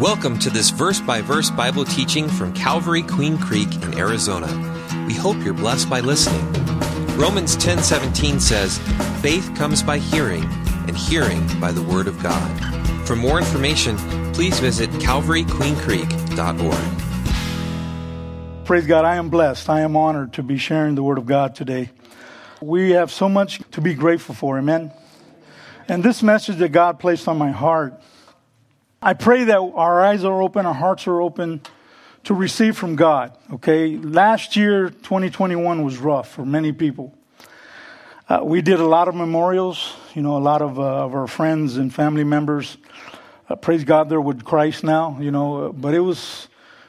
Welcome to this verse by verse Bible teaching from Calvary Queen Creek in Arizona. We hope you're blessed by listening. Romans 10:17 says, "Faith comes by hearing, and hearing by the word of God." For more information, please visit calvaryqueencreek.org. Praise God, I am blessed. I am honored to be sharing the word of God today. We have so much to be grateful for. Amen. And this message that God placed on my heart I pray that our eyes are open, our hearts are open to receive from God. Okay, last year, 2021 was rough for many people. Uh, we did a lot of memorials. You know, a lot of, uh, of our friends and family members. Uh, praise God, they're with Christ now. You know, but it was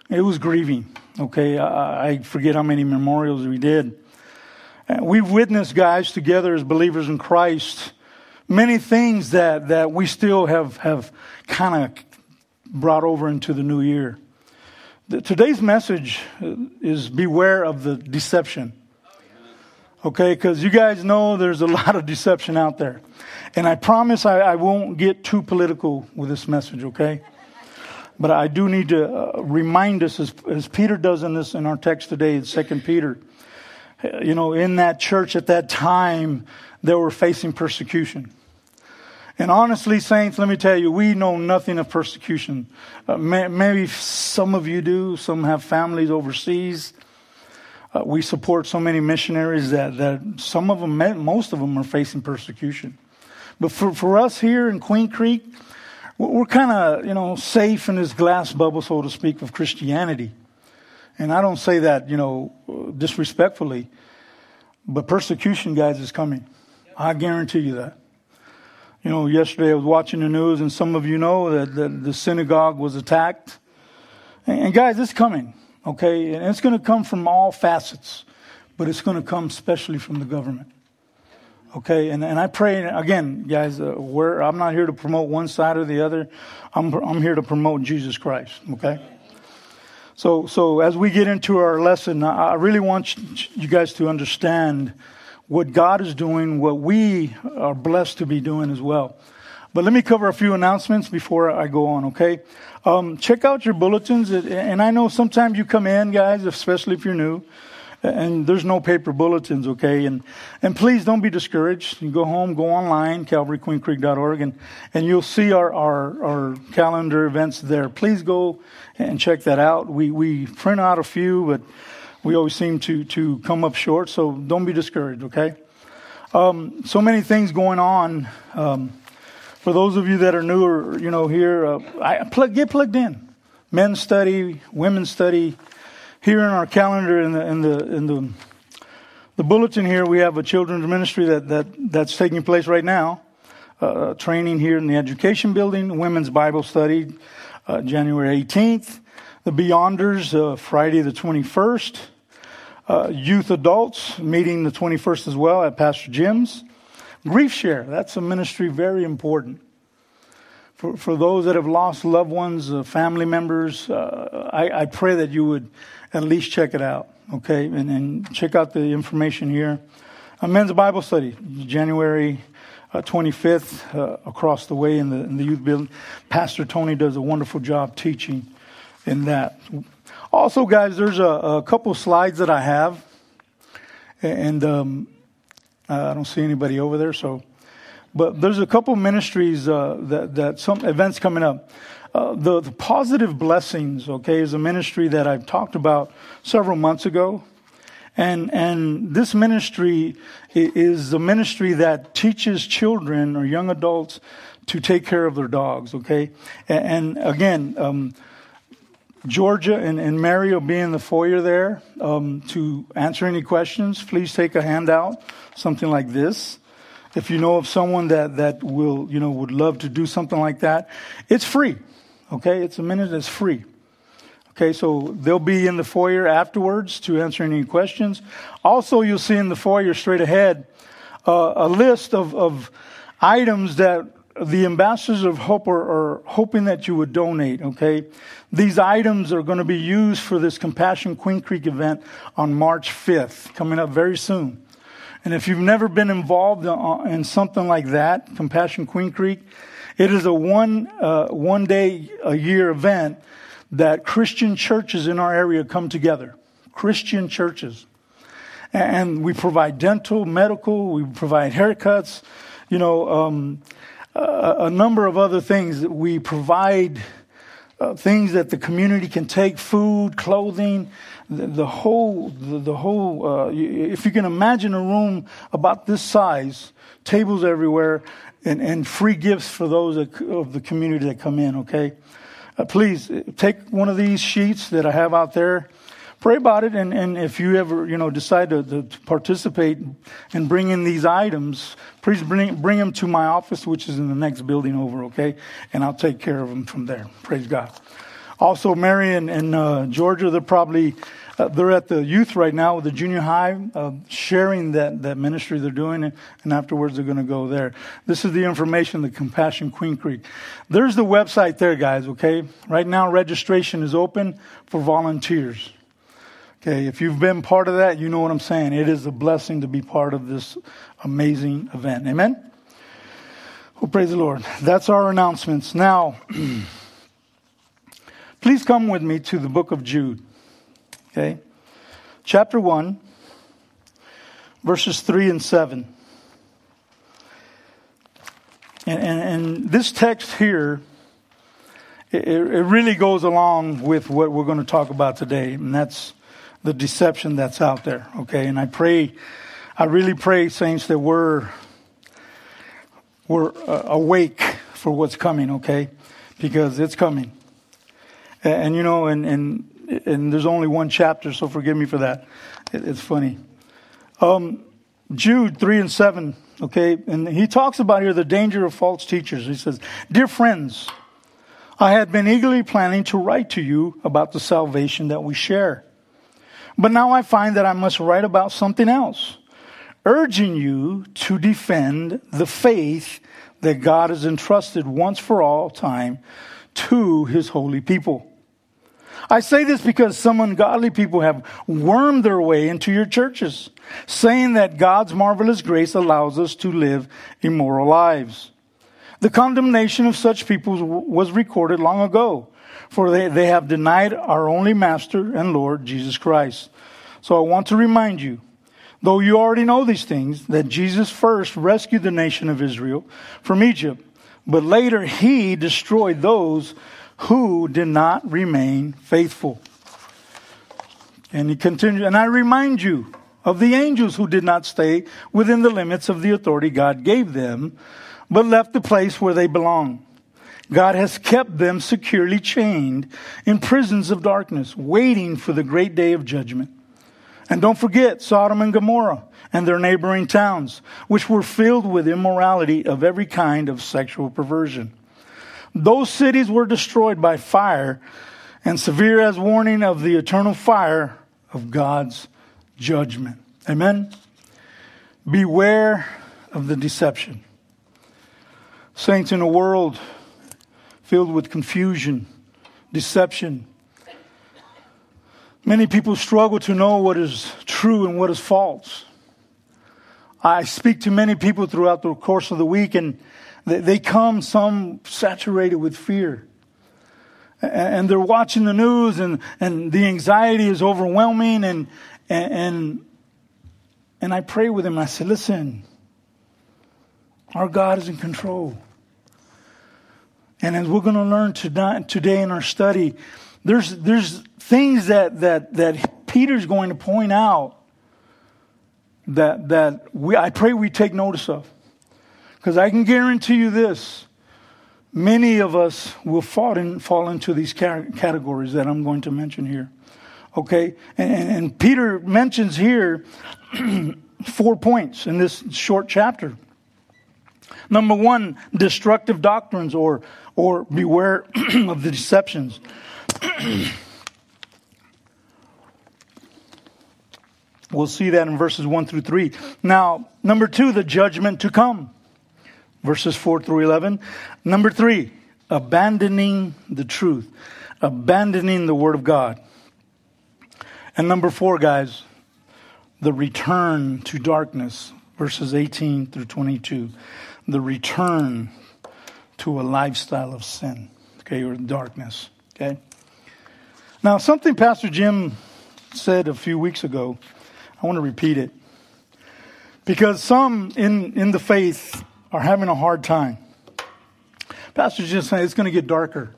it was grieving. Okay, I, I forget how many memorials we did. We've witnessed guys together as believers in Christ many things that, that we still have, have kind of brought over into the new year. The, today's message is beware of the deception. Okay, because you guys know there's a lot of deception out there. And I promise I, I won't get too political with this message, okay? But I do need to uh, remind us, as, as Peter does in this in our text today, in Second Peter. You know, in that church at that time, they were facing persecution. And honestly, saints, let me tell you, we know nothing of persecution. Uh, may, maybe some of you do. Some have families overseas. Uh, we support so many missionaries that, that some of them, most of them, are facing persecution. But for, for us here in Queen Creek, we're kind of, you know, safe in this glass bubble, so to speak, of Christianity. And I don't say that, you know, disrespectfully, but persecution, guys, is coming. I guarantee you that. You know, yesterday I was watching the news, and some of you know that the, the synagogue was attacked. And, and guys, it's coming, okay? And it's going to come from all facets, but it's going to come especially from the government. Okay, and, and I pray again, guys. Uh, I'm not here to promote one side or the other. I'm I'm here to promote Jesus Christ. Okay. So so as we get into our lesson, I really want you guys to understand what God is doing, what we are blessed to be doing as well. But let me cover a few announcements before I go on, okay? Um, check out your bulletins. And I know sometimes you come in, guys, especially if you're new, and there's no paper bulletins, okay? And, and please don't be discouraged. You go home, go online, calvaryqueencreek.org, and, and you'll see our, our, our calendar events there. Please go and check that out. We, we print out a few, but we always seem to, to come up short, so don't be discouraged, okay? Um, so many things going on. Um, for those of you that are newer, you know, here, uh, I plug, get plugged in. Men's study, women's study. Here in our calendar, in the in the in the the bulletin here, we have a children's ministry that that that's taking place right now. Uh, training here in the education building, women's Bible study, uh, January 18th. The Beyonders, uh, Friday the 21st. Uh, youth adults meeting the 21st as well at Pastor Jim's. Grief share, that's a ministry very important. For, for those that have lost loved ones, uh, family members, uh, I, I, pray that you would at least check it out, okay? And, and check out the information here. A men's Bible study, January uh, 25th, uh, across the way in the, in the youth building. Pastor Tony does a wonderful job teaching in that. Also, guys, there's a, a couple slides that I have, and um, I don't see anybody over there. So, but there's a couple ministries uh, that that some events coming up. Uh, the, the positive blessings, okay, is a ministry that I've talked about several months ago. And, and this ministry is the ministry that teaches children or young adults to take care of their dogs, okay? And, and again, um, Georgia and, and Mary will be in the foyer there um, to answer any questions. Please take a handout, something like this. If you know of someone that, that will, you know, would love to do something like that, it's free. Okay, it's a minute that's free. Okay, so they'll be in the foyer afterwards to answer any questions. Also, you'll see in the foyer straight ahead uh, a list of, of items that the ambassadors of hope are, are, hoping that you would donate okay these items are going to be used for this compassion queen creek event on march 5th coming up very soon and if you've never been involved in something like that compassion queen creek It is a one, uh, one day a year event that Christian churches in our area come together. Christian churches. And we provide dental, medical, we provide haircuts, you know, um, a, number of other things. That we provide uh, things that the community can take food, clothing, the, the whole, the, the whole, uh, if you can imagine a room about this size, tables everywhere, and, and free gifts for those of the community that come in, okay? Uh, please take one of these sheets that I have out there. Pray about it, and, and if you ever you know decide to, to, to participate and bring in these items, please bring bring them to my office, which is in the next building over, okay? And I'll take care of them from there. Praise God. Also, Mary and, and uh, Georgia, they're probably uh, they're at the youth right now with the junior high, uh, sharing that, that ministry they're doing, and, and afterwards they're going to go there. This is the information, the Compassion Queen Creek. There's the website there, guys, okay? Right now, registration is open for volunteers. Okay, if you've been part of that, you know what I'm saying. It is a blessing to be part of this amazing event. Amen? Well, praise the Lord. That's our announcements. Now, please come with me to the book of Jude. Okay? Chapter 1, verses 3 and 7. And, and, and this text here, it, it really goes along with what we're going to talk about today, and that's the deception that's out there. Okay? And I pray, I really pray, saints, that we're, we're uh, awake for what's coming, okay? Because it's coming. And, and you know, and, and and there's only one chapter, so forgive me for that. it's funny. Um, Jude 3 and 7, okay, and he talks about here the danger of false teachers. He says, Dear friends, I had been eagerly planning to write to you about the salvation that we share. But now I find that I must write about something else, urging you to defend the faith that God has entrusted once for all time to his holy people. I say this because some ungodly people have wormed their way into your churches, saying that God's marvelous grace allows us to live immoral lives. The condemnation of such people was recorded long ago, for they, they have denied our only Master and Lord, Jesus Christ. So I want to remind you, though you already know these things, that Jesus first rescued the nation of Israel from Egypt, but later he destroyed those who did not remain faithful. And he continued, and I remind you of the angels who did not stay within the limits of the authority God gave them, but left the place where they belong. God has kept them securely chained in prisons of darkness, waiting for the great day of judgment. And don't forget Sodom and Gomorrah and their neighboring towns, which were filled with immorality of every kind of sexual perversion. Those cities were destroyed by fire and severe as warning of the eternal fire of God's judgment. Amen. Beware of the deception. Saints in a world filled with confusion, deception, many people struggle to know what is true and what is false. I speak to many people throughout the course of the week, and they come, some saturated with fear. And they're watching the news and, and the anxiety is overwhelming and, and, and I pray with them. I say, listen, our God is in control. And as we're going to learn today in our study, there's, there's things that, that, that Peter's going to point out that, that we, I pray we take notice of. Because I can guarantee you this many of us will fall, in, fall into these categories that I'm going to mention here. Okay? And, and, and Peter mentions here four points in this short chapter. Number one, destructive doctrines or, or beware of the deceptions. we'll see that in verses 1 through 3. Now, number two, the judgment to come verses 4 through 11. Number three, abandoning the truth, abandoning the Word of God. And number four, guys, the return to darkness, verses 18 through 22. The return to a lifestyle of sin, okay, or darkness, okay? Now, something Pastor Jim said a few weeks ago, I want to repeat it. Because some in, in the faith are having a hard time. Pastor Jim said it's going to get darker.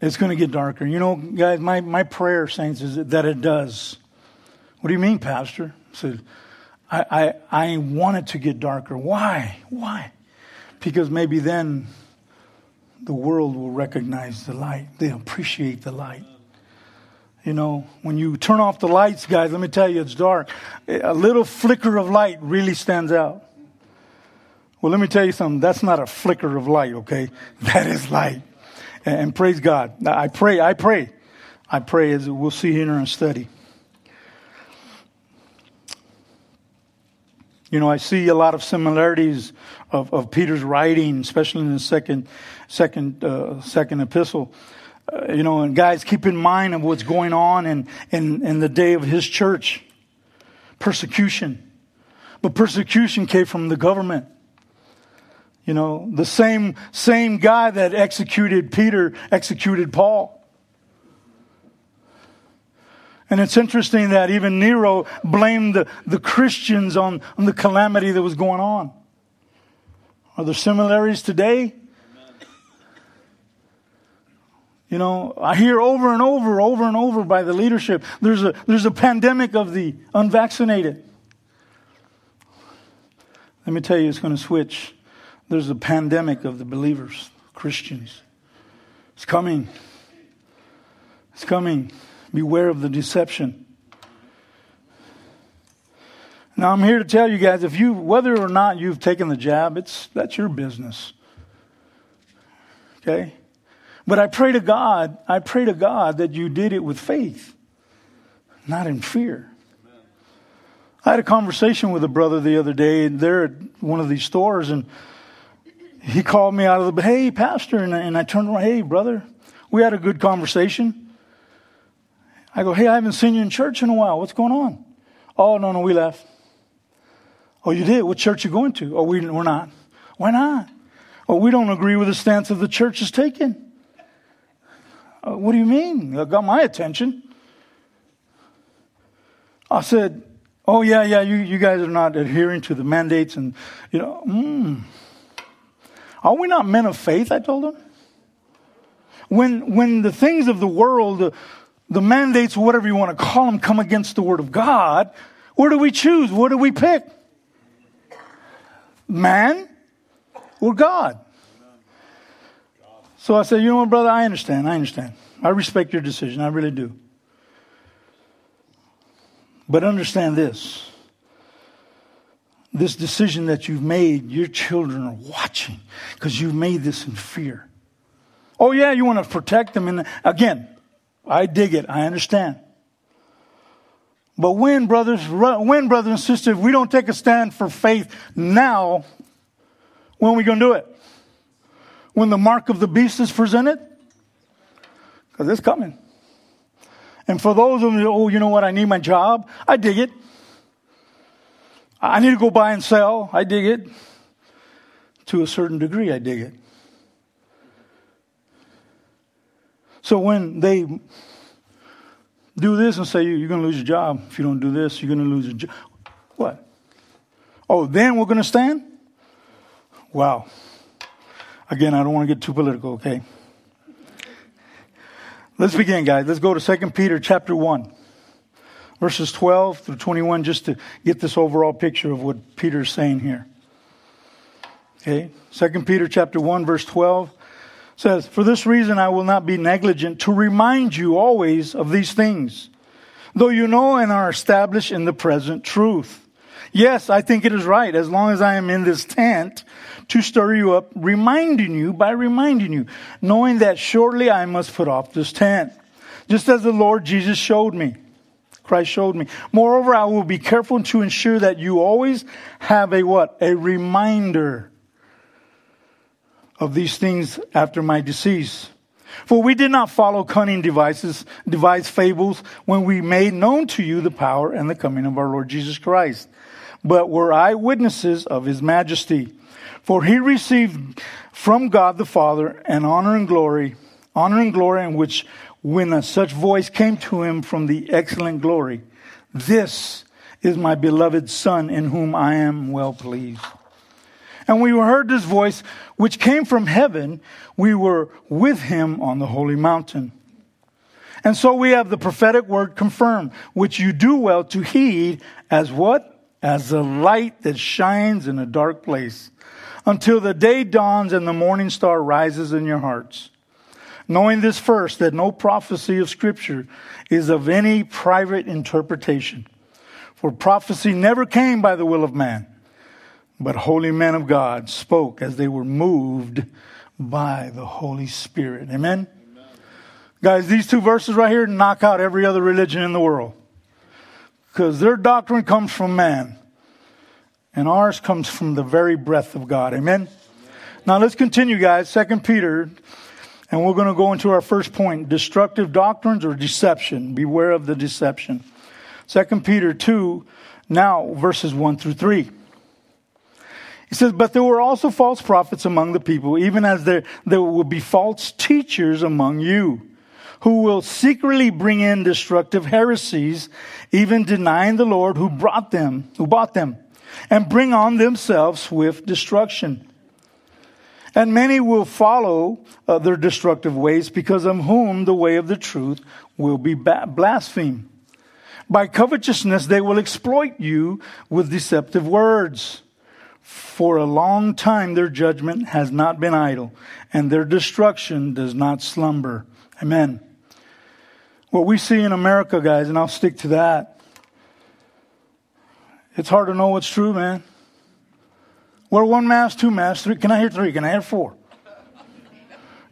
It's going to get darker. You know, guys, my, my prayer, saints, is that it does. What do you mean, Pastor? Said, I, I, I want it to get darker. Why? Why? Because maybe then the world will recognize the light. They'll appreciate the light. You know, when you turn off the lights, guys, let me tell you, it's dark. A little flicker of light really stands out. Well, let me tell you something. That's not a flicker of light, okay? That is light. And praise God. I pray, I pray, I pray as we'll see here in our study. You know, I see a lot of similarities of, of Peter's writing, especially in the second, second, uh, second epistle. Uh, you know, and guys, keep in mind of what's going on in, in, in the day of his church. Persecution. But persecution came from the government. You know, the same, same guy that executed Peter executed Paul. And it's interesting that even Nero blamed the, the Christians on, on the calamity that was going on. Are there similarities today? You know, I hear over and over, over and over by the leadership, there's a, there's a pandemic of the unvaccinated. Let me tell you, it's going to switch. There's a pandemic of the believers, Christians. It's coming. It's coming. Beware of the deception. Now I'm here to tell you guys if you whether or not you've taken the jab, it's that's your business. Okay? But I pray to God, I pray to God that you did it with faith, not in fear. I had a conversation with a brother the other day, and they're at one of these stores, and he called me out of the, hey, pastor, and I, and I turned around, hey, brother, we had a good conversation. I go, hey, I haven't seen you in church in a while. What's going on? Oh, no, no, we left. Oh, you did? What church you going to? Oh, we, we're not. Why not? Oh, we don't agree with the stance of the church is taken. Oh, what do you mean? That got my attention. I said, oh, yeah, yeah, you, you guys are not adhering to the mandates and, you know, hmm. Are we not men of faith? I told him. When, when the things of the world, the, mandates, whatever you want to call them, come against the Word of God, where do we choose? What do we pick? Man or God? So I said, you know what, brother, I understand. I understand. I respect your decision. I really do. But understand this this decision that you've made, your children are watching because you've made this in fear. Oh, yeah, you want to protect them. And again, I dig it. I understand. But when, brothers, when, brothers and sisters, we don't take a stand for faith now, when are we going to do it? When the mark of the beast is presented? Because it's coming. And for those of you, oh, you know what, I need my job, I dig it. I need to go buy and sell. I dig it. To a certain degree, I dig it. So when they do this and say, you're going to lose your job. If you don't do this, you're going to lose your job. What? Oh, then we're going to stand? Wow. Again, I don't want to get too political, okay? Let's begin, guys. Let's go to 2 Peter chapter 1 verses 12 through 21, just to get this overall picture of what Peter's saying here. Okay, 2 Peter chapter 1, verse 12 says, For this reason I will not be negligent to remind you always of these things, though you know and are established in the present truth. Yes, I think it is right, as long as I am in this tent, to stir you up, reminding you by reminding you, knowing that shortly I must put off this tent, just as the Lord Jesus showed me. Christ showed me. Moreover, I will be careful to ensure that you always have a what? A reminder of these things after my decease. For we did not follow cunning devices, devise fables when we made known to you the power and the coming of our Lord Jesus Christ, but were eyewitnesses of his majesty. For he received from God the Father an honor and glory, honor and glory in which when a such voice came to him from the excellent glory, this is my beloved Son in whom I am well pleased. And we heard this voice which came from heaven. We were with him on the holy mountain. And so we have the prophetic word confirmed, which you do well to heed as what? As the light that shines in a dark place until the day dawns and the morning star rises in your hearts. Knowing this first, that no prophecy of scripture is of any private interpretation. For prophecy never came by the will of man, but holy men of God spoke as they were moved by the Holy Spirit. Amen? Amen? Guys, these two verses right here knock out every other religion in the world. Because their doctrine comes from man and ours comes from the very breath of God. Amen? Now let's continue, guys. Second Peter, and we're going to go into our first point destructive doctrines or deception. Beware of the deception. Second Peter 2, now verses 1 through 3. He says, But there were also false prophets among the people, even as there, there will be false teachers among you, who will secretly bring in destructive heresies, even denying the Lord who brought them, who bought them and bring on themselves swift destruction. And many will follow uh, their destructive ways because of whom the way of the truth will be blasphemed. By covetousness, they will exploit you with deceptive words. For a long time, their judgment has not been idle, and their destruction does not slumber. Amen. What we see in America, guys, and I'll stick to that, it's hard to know what's true, man. Wear one mask, two masks, three. Can I hear three? Can I hear four?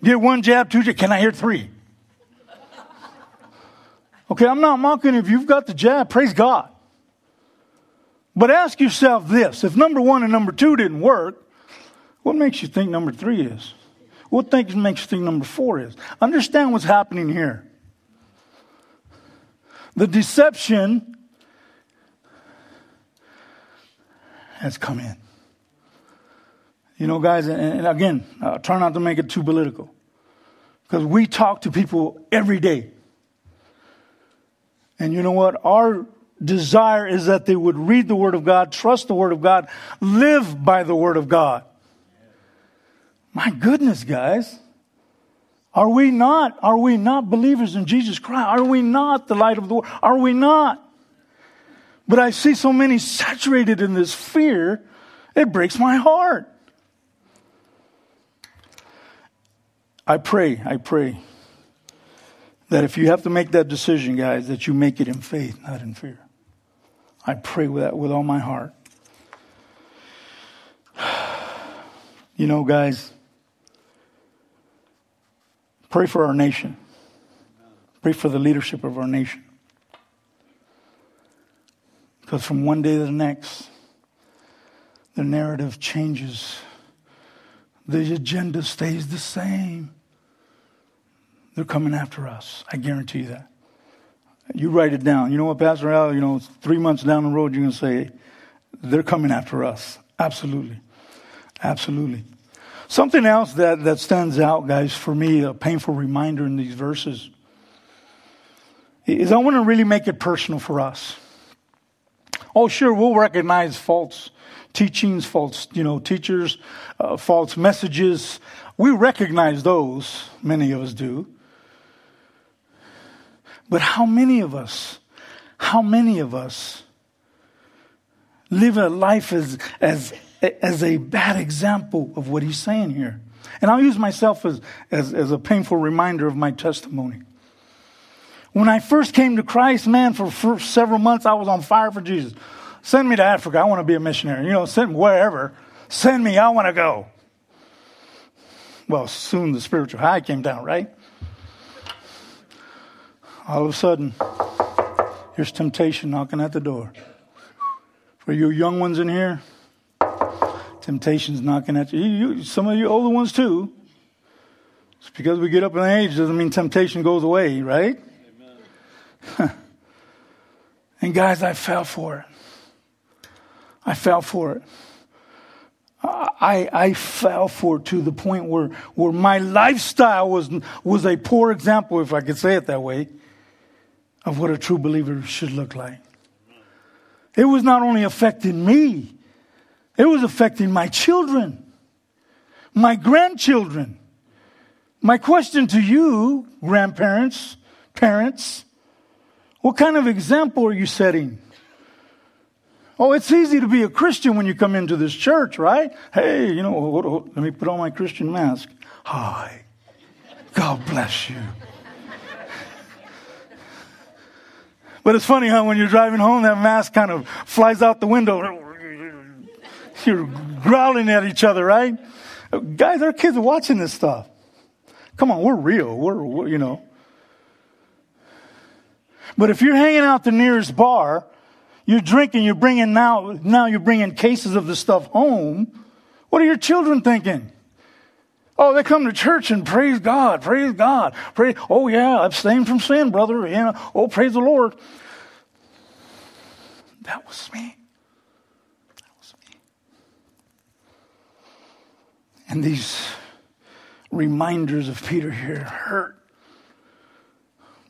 Get one jab, two jab. Can I hear three? Okay, I'm not mocking if you've got the jab. Praise God. But ask yourself this if number one and number two didn't work, what makes you think number three is? What makes you think number four is? Understand what's happening here. The deception has come in. You know, guys, and, again, uh, try not to make it too political. Because we talk to people every day. And you know what? Our desire is that they would read the Word of God, trust the Word of God, live by the Word of God. My goodness, guys. Are we not, are we not believers in Jesus Christ? Are we not the light of the world? Are we not? But I see so many saturated in this fear, it breaks my heart. I pray, I pray that if you have to make that decision, guys, that you make it in faith, not in fear. I pray with that with all my heart. You know, guys, pray for our nation. Pray for the leadership of our nation. Because from one day to the next, the narrative changes. The agenda stays the same. They're coming after us. I guarantee you that. You write it down. You know what, Pastor Al, you know, three months down the road, you're going to say, they're coming after us. Absolutely. Absolutely. Something else that, that stands out, guys, for me, a painful reminder in these verses, is I want to really make it personal for us. Oh, sure, we'll recognize false teachings, false, you know, teachers, uh, false messages. We recognize those, many of us do. But how many of us, how many of us live a life as, as, as a bad example of what he's saying here? And I'll use myself as, as, as a painful reminder of my testimony. When I first came to Christ, man, for, for several months, I was on fire for Jesus. Send me to Africa. I want to be a missionary. You know, send me wherever. Send me. I want to go. Well, soon the spiritual high came down, right? All of a sudden, here's temptation knocking at the door. For you young ones in here, temptation's knocking at you. you some of you older ones too. Just because we get up in age doesn't mean temptation goes away, right? and guys, I fell for it. I fell for it. I, I fell for it to the point where, where my lifestyle was, was a poor example, if I could say it that way, of what a true believer should look like. It was not only affecting me, it was affecting my children, my grandchildren. My question to you, grandparents, parents, what kind of example are you setting? Oh, it's easy to be a Christian when you come into this church, right? Hey, you know, let me put on my Christian mask. Hi. God bless you. But it's funny how when you're driving home, that mask kind of flies out the window. You're growling at each other, right? Guys, our kids are watching this stuff. Come on, we're real. We're, we're, you know. But if you're hanging out the nearest bar, you're drinking, you're bringing now, now you're bringing cases of the stuff home. What are your children thinking? Oh, they come to church and praise God, praise God, praise. Oh yeah, abstain from sin, brother. You know, oh praise the Lord. That was me. That was me. And these reminders of Peter here hurt.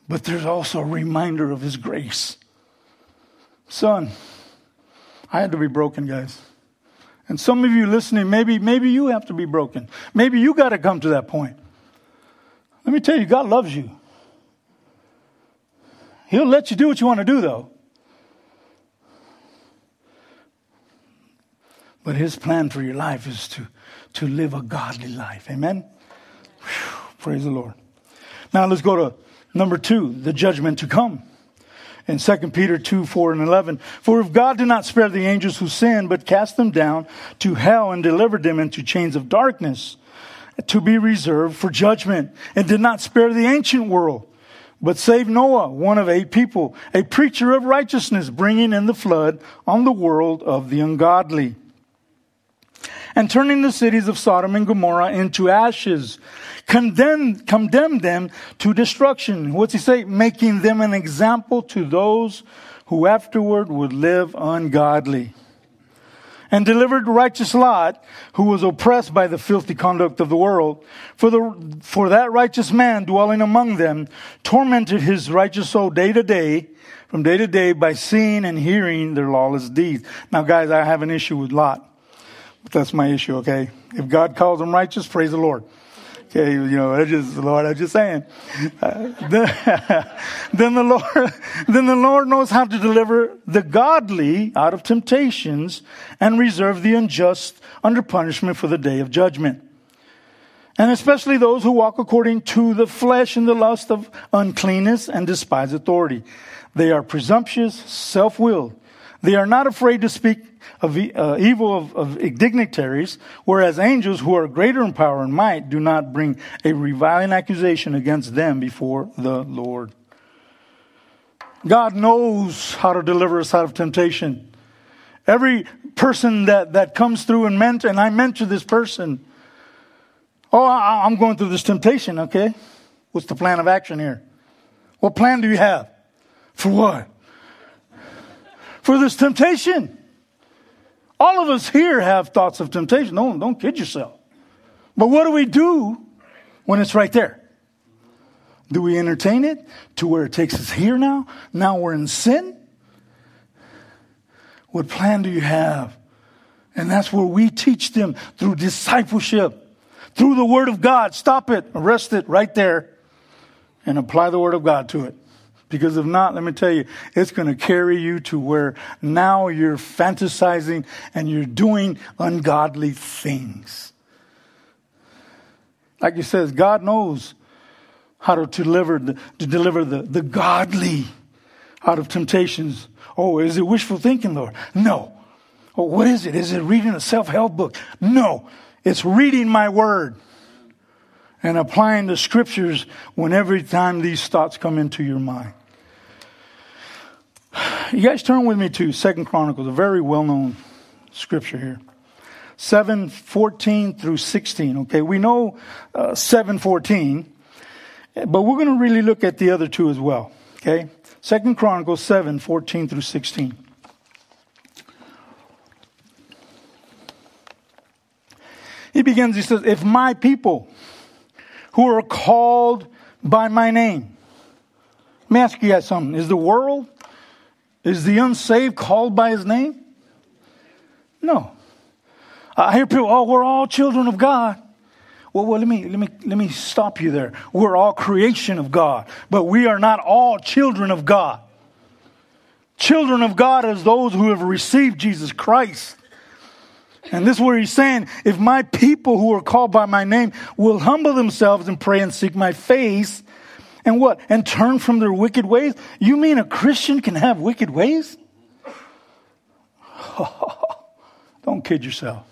But there's also a reminder of his grace. Son, I had to be broken, guys. And some of you listening, maybe, maybe you have to be broken. Maybe you got to come to that point. Let me tell you, God loves you. He'll let you do what you want to do, though. But His plan for your life is to, to live a godly life. Amen? Whew, praise the Lord. Now let's go to number two the judgment to come in 2 Peter 2, 4 and 11. For if God did not spare the angels who sinned, but cast them down to hell and delivered them into chains of darkness to be reserved for judgment, and did not spare the ancient world, but saved Noah, one of eight people, a preacher of righteousness, bringing in the flood on the world of the ungodly and turning the cities of Sodom and Gomorrah into ashes condemned, condemned them to destruction. What's he say? Making them an example to those who afterward would live ungodly. And delivered righteous Lot, who was oppressed by the filthy conduct of the world. For the, for that righteous man dwelling among them tormented his righteous soul day to day, from day to day by seeing and hearing their lawless deeds. Now guys, I have an issue with Lot. That's my issue, okay? If God calls them righteous, praise the Lord. Okay, you know, I just, the Lord, I'm just saying. Uh, then, then the Lord, then the Lord knows how to deliver the godly out of temptations and reserve the unjust under punishment for the day of judgment. And especially those who walk according to the flesh and the lust of uncleanness and despise authority. They are presumptuous, self-willed. They are not afraid to speak of uh, evil of, of dignitaries, whereas angels who are greater in power and might do not bring a reviling accusation against them before the Lord. God knows how to deliver us out of temptation. Every person that, that comes through and mentor, and I mentor this person, oh, I, I'm going through this temptation, okay? What's the plan of action here? What plan do you have? For what? For this temptation. All of us here have thoughts of temptation. Don't, don't kid yourself. But what do we do when it's right there? Do we entertain it to where it takes us here now? Now we're in sin? What plan do you have? And that's where we teach them through discipleship, through the Word of God. Stop it, arrest it right there, and apply the Word of God to it. Because if not, let me tell you, it's going to carry you to where now you're fantasizing and you're doing ungodly things. Like he says, God knows how to deliver the, to deliver the, the godly out of temptations. Oh, is it wishful thinking, Lord? No. Oh, what is it? Is it reading a self-help book? No. It's reading my word and applying the scriptures whenever time these thoughts come into your mind. You guys turn with me to Second Chronicles, a very well-known scripture here. 7:14 through 16. Okay, we know uh, 7:14, but we're going to really look at the other two as well. Okay, Second Chronicles 7:14 through 16. He begins, he says, If my people who are called by my name, let me ask you guys something. Is the world, is the unsaved called by his name? No. I hear people, oh, we're all children of God. Well, well, let me let me let me stop you there. We're all creation of God, but we are not all children of God. Children of God is those who have received Jesus Christ. And this is where he's saying, if my people who are called by my name will humble themselves and pray and seek my face, and what? And turn from their wicked ways? You mean a Christian can have wicked ways? Don't kid yourself.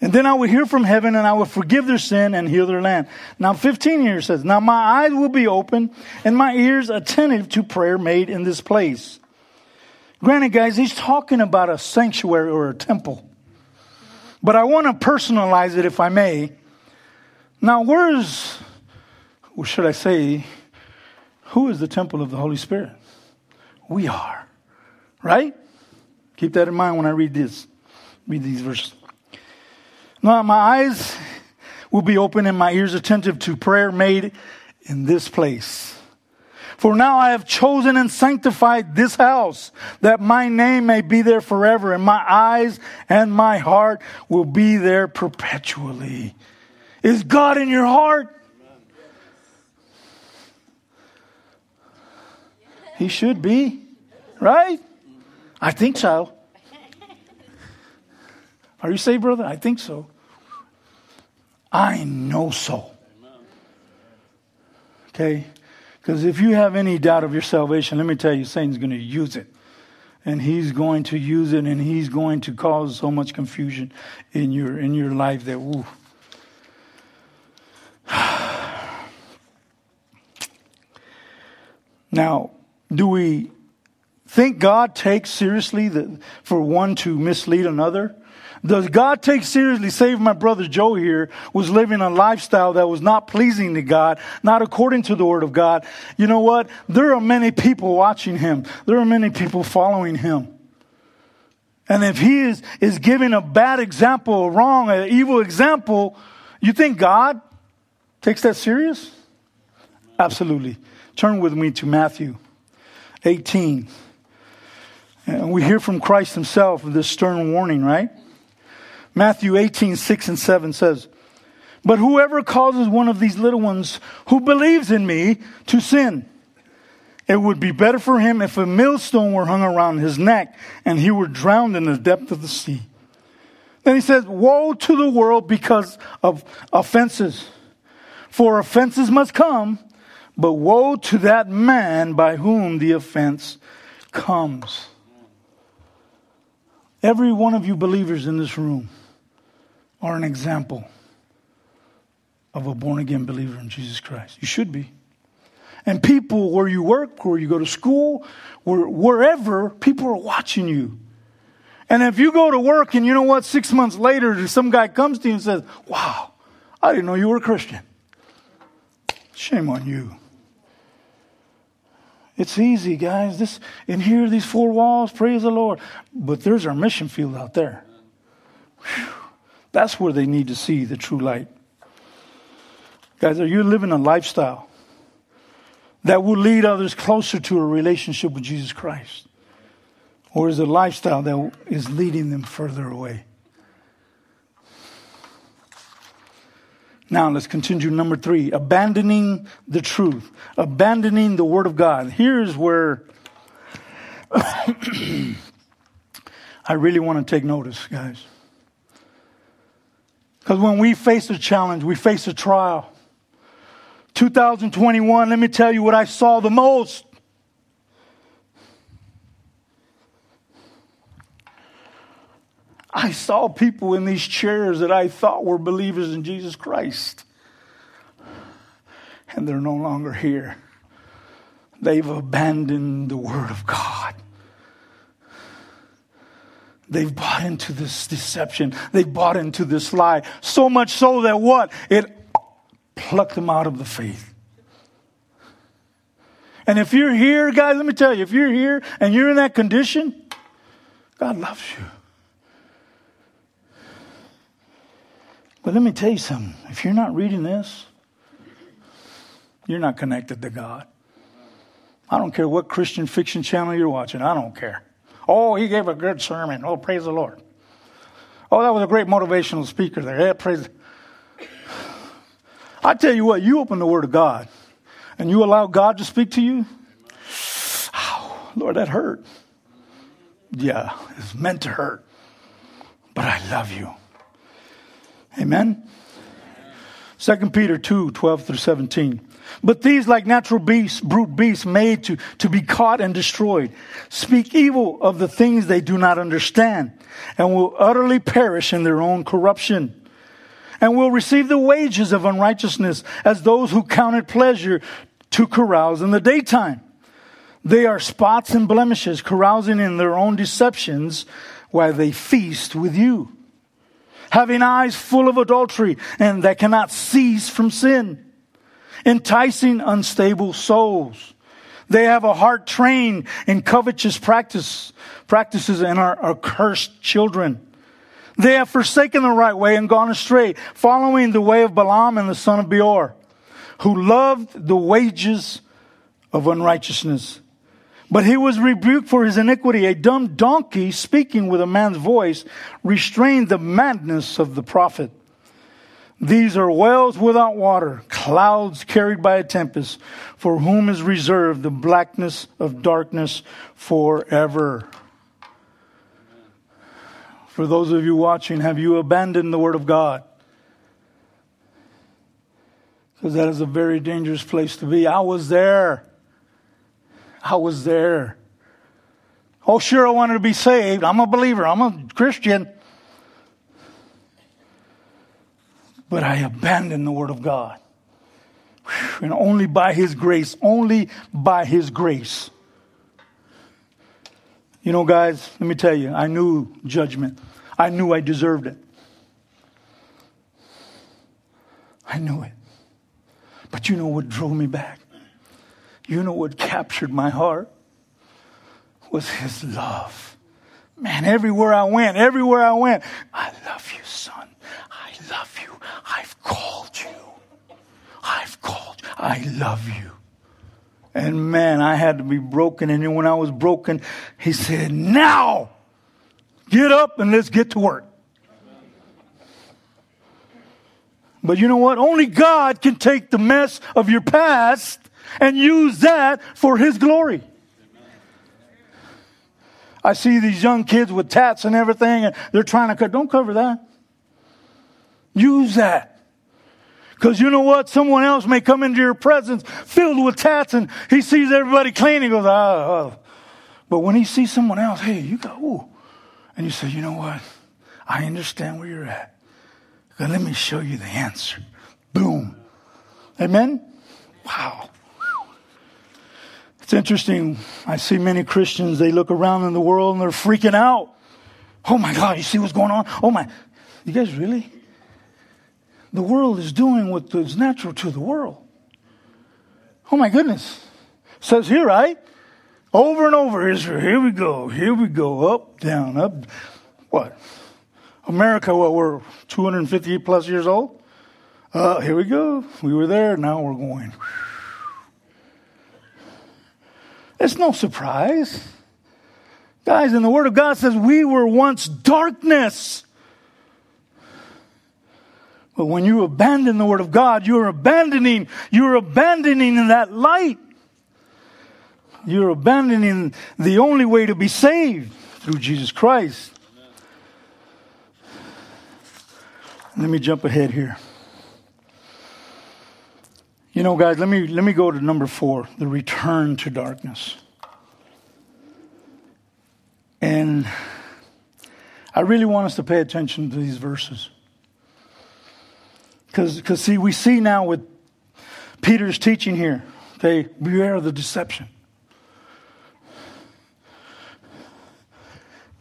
And then I will hear from heaven and I will forgive their sin and heal their land. Now 15 here says, Now my eyes will be open and my ears attentive to prayer made in this place. Granted, guys, he's talking about a sanctuary or a temple. But I want to personalize it if I may. Now, where's, or should I say, who is the temple of the Holy Spirit? We are. Right? Keep that in mind when I read this, read these verses. Now, my eyes will be open and my ears attentive to prayer made in this place. For now I have chosen and sanctified this house that my name may be there forever and my eyes and my heart will be there perpetually. Is God in your heart? He should be, right? I think so. Are you saved, brother? I think so. I know so. Okay? Because if you have any doubt of your salvation, let me tell you, Satan's going to use it. And he's going to use it and he's going to cause so much confusion in your in your life that woo. Now, do we think God takes seriously the, for one to mislead another? Does God take seriously, save my brother Joe here, was living a lifestyle that was not pleasing to God, not according to the word of God. You know what? There are many people watching him. There are many people following him. And if he is, is giving a bad example, a wrong, an evil example, you think God takes that serious? Absolutely. Turn with me to Matthew 18. And we hear from Christ himself this stern warning, right? Matthew 18, 6 and 7 says, But whoever causes one of these little ones who believes in me to sin, it would be better for him if a millstone were hung around his neck and he were drowned in the depth of the sea. Then he says, Woe to the world because of offenses. For offenses must come, but woe to that man by whom the offense comes. Every one of you believers in this room are an example of a born again believer in Jesus Christ. You should be. And people where you work, where you go to school, where, wherever, people are watching you. And if you go to work and you know what, six months later, some guy comes to you and says, Wow, I didn't know you were a Christian. Shame on you. It's easy, guys. This in here, these four walls, praise the Lord. But there's our mission field out there. Whew. That's where they need to see the true light. Guys, are you living a lifestyle that will lead others closer to a relationship with Jesus Christ? Or is it a lifestyle that is leading them further away? Now let's continue. Number three, abandoning the truth, abandoning the Word of God. Here's where I really want to take notice, guys. Because when we face a challenge, we face a trial. 2021, let me tell you what I saw the most. I saw people in these chairs that I thought were believers in Jesus Christ. And they're no longer here. They've abandoned the Word of God. They've bought into this deception. They've bought into this lie. So much so that what? It plucked them out of the faith. And if you're here, guys, let me tell you, if you're here and you're in that condition, God loves you. But let me tell you something. If you're not reading this, you're not connected to God. I don't care what Christian fiction channel you're watching. I don't care. Oh, he gave a good sermon. Oh, praise the Lord. Oh, that was a great motivational speaker there. Yeah, praise. I tell you what, you open the Word of God and you allow God to speak to you. Oh, Lord, that hurt. Yeah, it's meant to hurt. But I love you. Amen. 2 Peter 2 12 through 17. But these, like natural beasts, brute beasts made to, to be caught and destroyed, speak evil of the things they do not understand and will utterly perish in their own corruption and will receive the wages of unrighteousness as those who count it pleasure to carouse in the daytime. They are spots and blemishes, carousing in their own deceptions while they feast with you having eyes full of adultery and that cannot cease from sin, enticing unstable souls. They have a heart trained in covetous practice, practices and are, cursed children. They have forsaken the right way and gone astray, following the way of Balaam and the son of Beor, who loved the wages of unrighteousness but he was rebuked for his iniquity. A dumb donkey speaking with a man's voice restrained the madness of the prophet. These are wells without water, clouds carried by a tempest, for whom is reserved the blackness of darkness forever. For those of you watching, have you abandoned the Word of God? Because that is a very dangerous place to be. I was there. I was there. Oh, sure, I wanted to be saved. I'm a believer, I'm a Christian. But I abandoned the Word of God. And only by His grace, only by His grace. You know, guys, let me tell you, I knew judgment. I knew I deserved it. I knew it. But you know what drove me back? You know what captured my heart? Was his love. Man, everywhere I went, everywhere I went, I love you, son. I love you. I've called you. I've called you. I love you. And man, I had to be broken. And when I was broken, he said, Now, get up and let's get to work. But you know what? Only God can take the mess of your past and use that for His glory. I see these young kids with tats and everything, and they're trying to cut. Don't cover that. Use that. Because you know what? Someone else may come into your presence filled with tats, and he sees everybody clean. He goes, ah. Oh. But when he sees someone else, hey, you go, ooh. And you say, you know what? I understand where you're at. let me show you the answer. Boom. Amen? Wow. It's interesting. I see many Christians, they look around in the world and they're freaking out. Oh my God, you see what's going on? Oh my. You guys really? The world is doing what is natural to the world. Oh my goodness. It says here, right? Over and over, Israel. Here we go. Here we go. Up, down, up. What? America, what, we're 250 plus years old? Uh, here we go. We were there. Now we're going. It's no surprise. Guys, and the Word of God says we were once darkness. But when you abandon the Word of God, you're abandoning, you're abandoning that light. You're abandoning the only way to be saved through Jesus Christ. Let me jump ahead here. You know, guys, let me, let me go to number four the return to darkness. And I really want us to pay attention to these verses. Because, see, we see now with Peter's teaching here, they beware of the deception.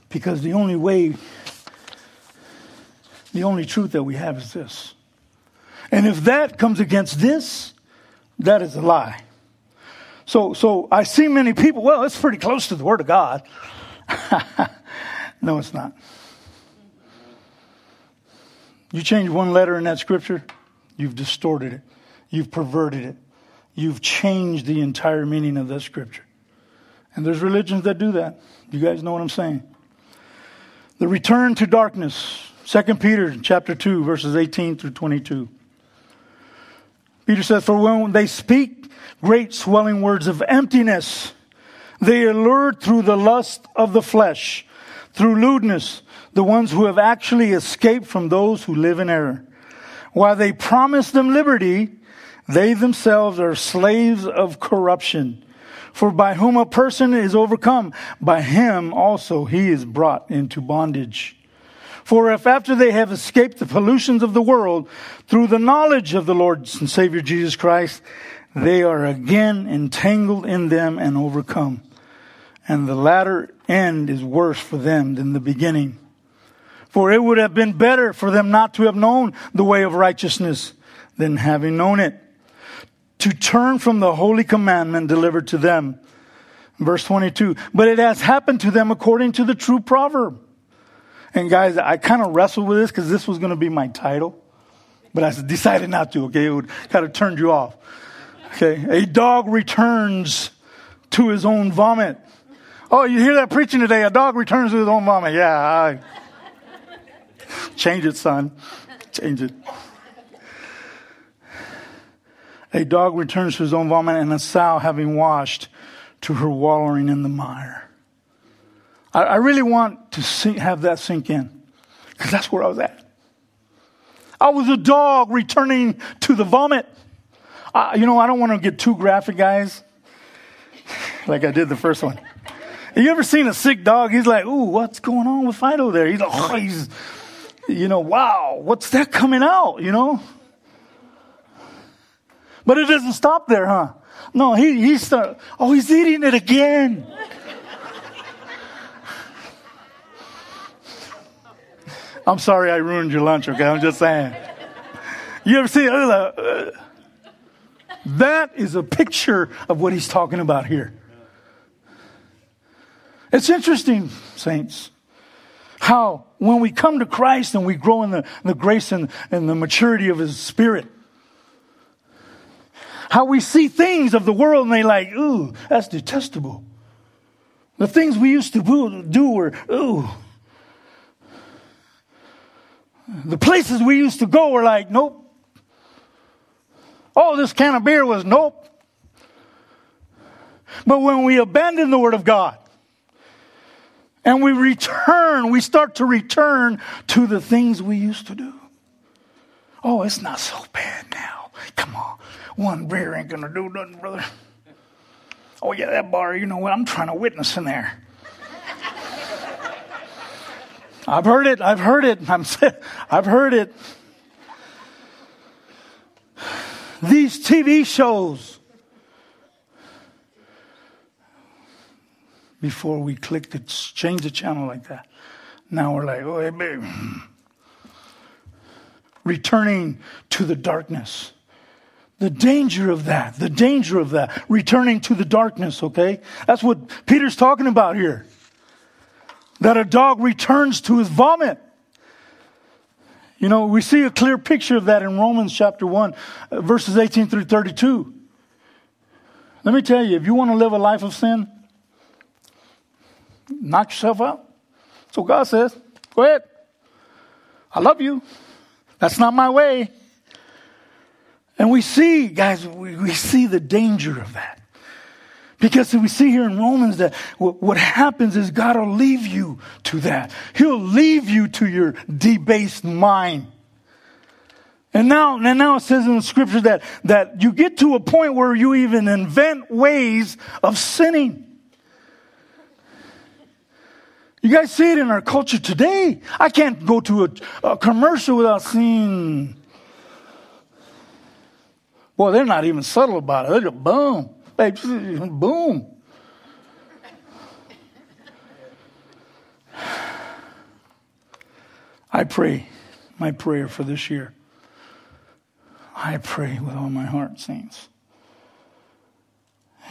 Because the only way, the only truth that we have is this. And if that comes against this, that is a lie. So, so I see many people, well, it's pretty close to the Word of God. no, it's not. You change one letter in that scripture, you've distorted it, you've perverted it, you've changed the entire meaning of that scripture. And there's religions that do that. You guys know what I'm saying. The return to darkness. 2 Peter chapter 2 verses 18 through 22. Peter says, For when they speak great swelling words of emptiness, they are lured through the lust of the flesh, through lewdness, the ones who have actually escaped from those who live in error. While they promise them liberty, they themselves are slaves of corruption. For by whom a person is overcome, by him also he is brought into bondage. For if after they have escaped the pollutions of the world through the knowledge of the Lord and Savior Jesus Christ, they are again entangled in them and overcome. And the latter end is worse for them than the beginning. For it would have been better for them not to have known the way of righteousness than having known it to turn from the holy commandment delivered to them. Verse 22. But it has happened to them according to the true proverb. And guys, I kind of wrestled with this because this was going to be my title, but I decided not to, okay? It would kind of turned you off. Okay. A dog returns to his own vomit. Oh, you hear that preaching today? A dog returns to his own vomit. Yeah. I... Change it, son. Change it. A dog returns to his own vomit, and a sow, having washed, to her wallowing in the mire. I, I really want to have that sink in, because that's where I was at. I was a dog returning to the vomit. Uh, you know, I don't want to get too graphic, guys, like I did the first one. You ever seen a sick dog? He's like, "Ooh, what's going on with Fido there?" He's like, oh, he's, you know, wow, what's that coming out? You know, but it doesn't stop there, huh? No, he, he start, oh, he's eating it again. I'm sorry I ruined your lunch, okay? I'm just saying. You ever see uh, that is a picture of what he's talking about here. It's interesting, saints, how when we come to Christ and we grow in the, the grace and, and the maturity of his spirit, how we see things of the world and they like, ooh, that's detestable. The things we used to do were, ooh. The places we used to go were like, nope. Oh, this can of beer was nope. But when we abandon the Word of God and we return, we start to return to the things we used to do. Oh, it's not so bad now. Come on. One beer ain't going to do nothing, brother. Oh, yeah, that bar, you know what? I'm trying to witness in there. I've heard it. I've heard it. I'm, I've heard it. These TV shows. Before we clicked it, change the channel like that. Now we're like, oh, hey, babe. Returning to the darkness. The danger of that, the danger of that, returning to the darkness, okay? That's what Peter's talking about here. That a dog returns to his vomit. You know, we see a clear picture of that in Romans chapter 1, uh, verses 18 through 32. Let me tell you, if you want to live a life of sin, knock yourself out. So God says, go ahead. I love you. That's not my way. And we see, guys, we, we see the danger of that. Because we see here in Romans that what happens is God will leave you to that. He'll leave you to your debased mind. And now, and now it says in the scripture that, that you get to a point where you even invent ways of sinning. You guys see it in our culture today. I can't go to a, a commercial without seeing Boy, they're not even subtle about it. They just boom, boom. I pray my prayer for this year. I pray with all my heart, saints,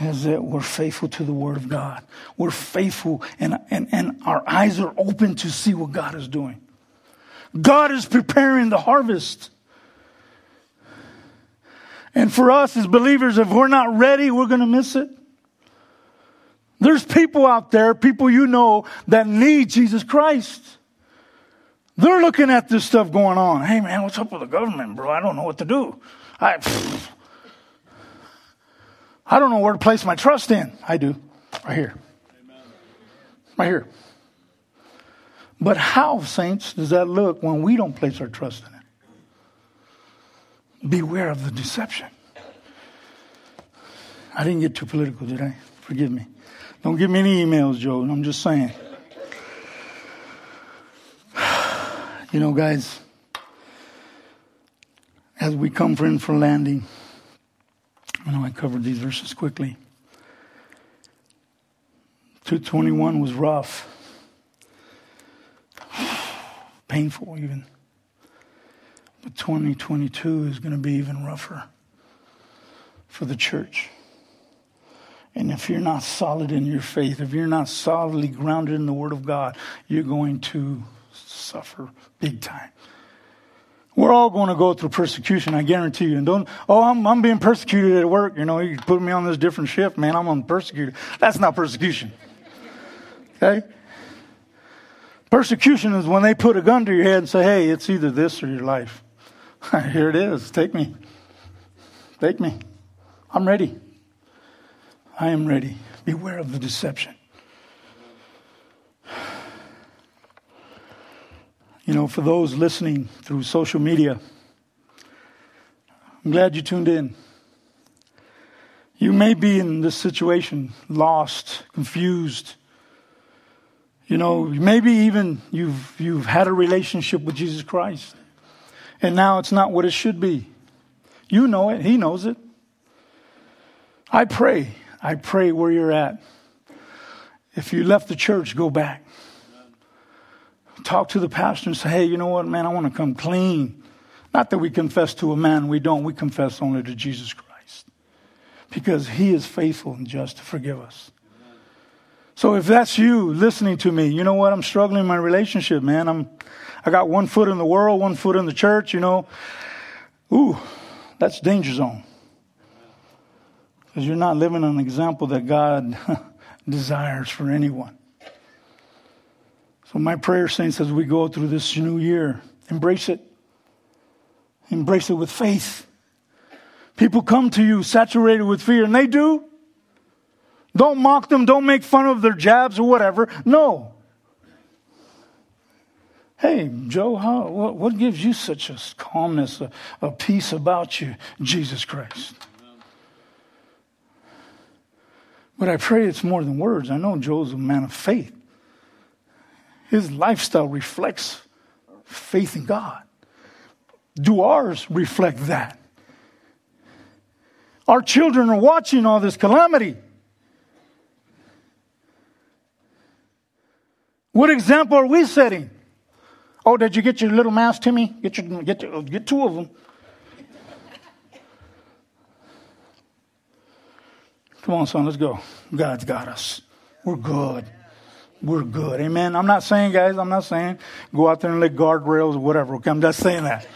is that we're faithful to the Word of God. We're faithful and, and, and our eyes are open to see what God is doing. God is preparing the harvest. And for us as believers, if we're not ready, we're going to miss it. There's people out there, people you know, that need Jesus Christ. They're looking at this stuff going on. Hey man, what's up with the government, bro? I don't know what to do. I, I don't know where to place my trust in. I do. Right here. Right here. But how, saints, does that look when we don't place our trust in it? Beware of the deception. I didn't get too political, did I? Forgive me. Don't give me any emails, Joe. I'm just saying. You know, guys, as we come in for landing, I know I covered these verses quickly. 221 was rough, painful even. But 2022 is going to be even rougher for the church. And if you're not solid in your faith, if you're not solidly grounded in the Word of God, you're going to suffer big time. We're all going to go through persecution, I guarantee you. And don't, oh, I'm, I'm being persecuted at work. You know, you put me on this different shift, man. I'm on persecuted. That's not persecution. Okay? Persecution is when they put a gun to your head and say, hey, it's either this or your life. Here it is. Take me. Take me. I'm ready. I am ready. Beware of the deception. You know, for those listening through social media, I'm glad you tuned in. You may be in this situation lost, confused. You know, maybe even you've, you've had a relationship with Jesus Christ, and now it's not what it should be. You know it, He knows it. I pray, I pray where you're at. If you left the church, go back talk to the pastor and say, hey, you know what, man, I want to come clean. Not that we confess to a man, we don't. We confess only to Jesus Christ because he is faithful and just to forgive us. So if that's you listening to me, you know what? I'm struggling in my relationship, man. I'm, I got one foot in the world, one foot in the church, you know. Ooh, that's danger zone. Because you're not living an example that God desires for anyone. So, my prayer, saints, as we go through this new year, embrace it. Embrace it with faith. People come to you saturated with fear, and they do. Don't mock them. Don't make fun of their jabs or whatever. No. Hey, Joe, how, what, what gives you such a calmness, a, a peace about you? Jesus Christ. But I pray it's more than words. I know Joe's a man of faith. His lifestyle reflects faith in God. Do ours reflect that? Our children are watching all this calamity. What example are we setting? Oh, did you get your little mouse, Timmy? Get your, get your, get two of them. Come on, son, let's go. God's got us. We're good we're good. Amen. I'm not saying, guys, I'm not saying go out there and lick guardrails or whatever. Okay, I'm just saying that.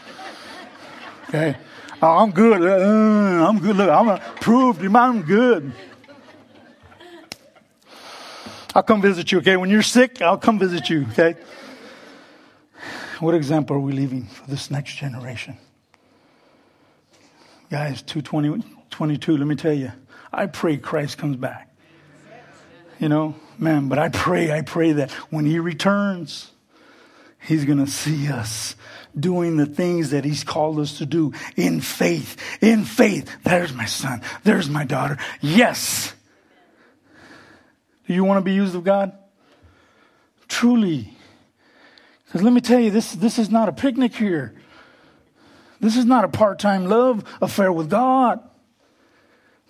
Okay. Oh, I'm good. Uh, I'm good. Look, I'm approved. I'm good. I'll come visit you, okay? When you're sick, I'll come visit you, okay? What example are we leaving for this next generation? Guys, 222, let me tell you, I pray Christ comes back. You know, man, but I pray, I pray that when he returns, he's going to see us doing the things that he's called us to do in faith. In faith. There's my son. There's my daughter. Yes. Do you want to be used of God? Truly. Because let me tell you, this, this is not a picnic here. This is not a part time love affair with God.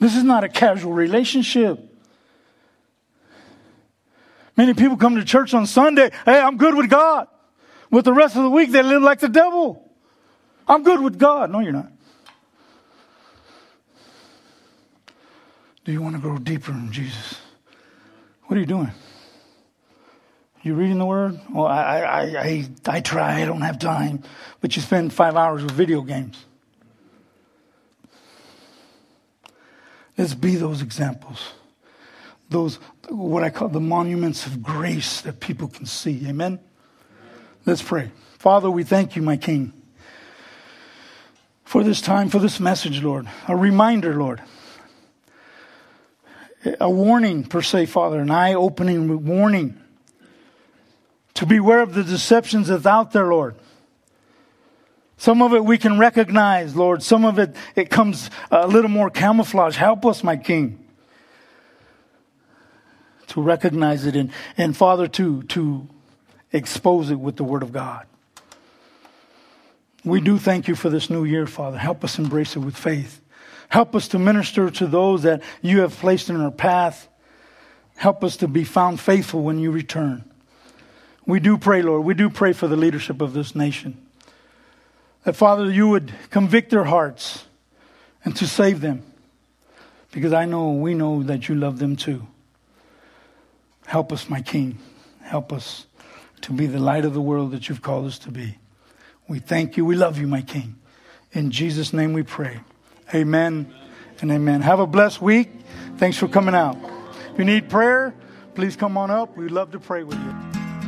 This is not a casual relationship. Many people come to church on Sunday. Hey, I'm good with God. With the rest of the week, they live like the devil. I'm good with God. No, you're not. Do you want to grow deeper in Jesus? What are you doing? You reading the word? Well, I, I, I, I try. I don't have time. But you spend five hours with video games. Let's be those examples. Those, what I call the monuments of grace that people can see. Amen? Let's pray. Father, we thank you, my King, for this time, for this message, Lord. A reminder, Lord. A warning, per se, Father, an eye opening warning to beware of the deceptions that's out there, Lord. Some of it we can recognize, Lord. Some of it, it comes a little more camouflage. Help us, my King, to recognize it and, and Father, to, to expose it with the Word of God. We do thank you for this new year, Father. Help us embrace it with faith. Help us to minister to those that you have placed in our path. Help us to be found faithful when you return. We do pray, Lord, we do pray for the leadership of this nation. That, Father, you would convict their hearts and to save them. Because I know, we know that you love them too. Help us, my King. Help us to be the light of the world that you've called us to be. We thank you. We love you, my King. In Jesus' name we pray. Amen and amen. Have a blessed week. Thanks for coming out. If you need prayer, please come on up. We'd love to pray with you.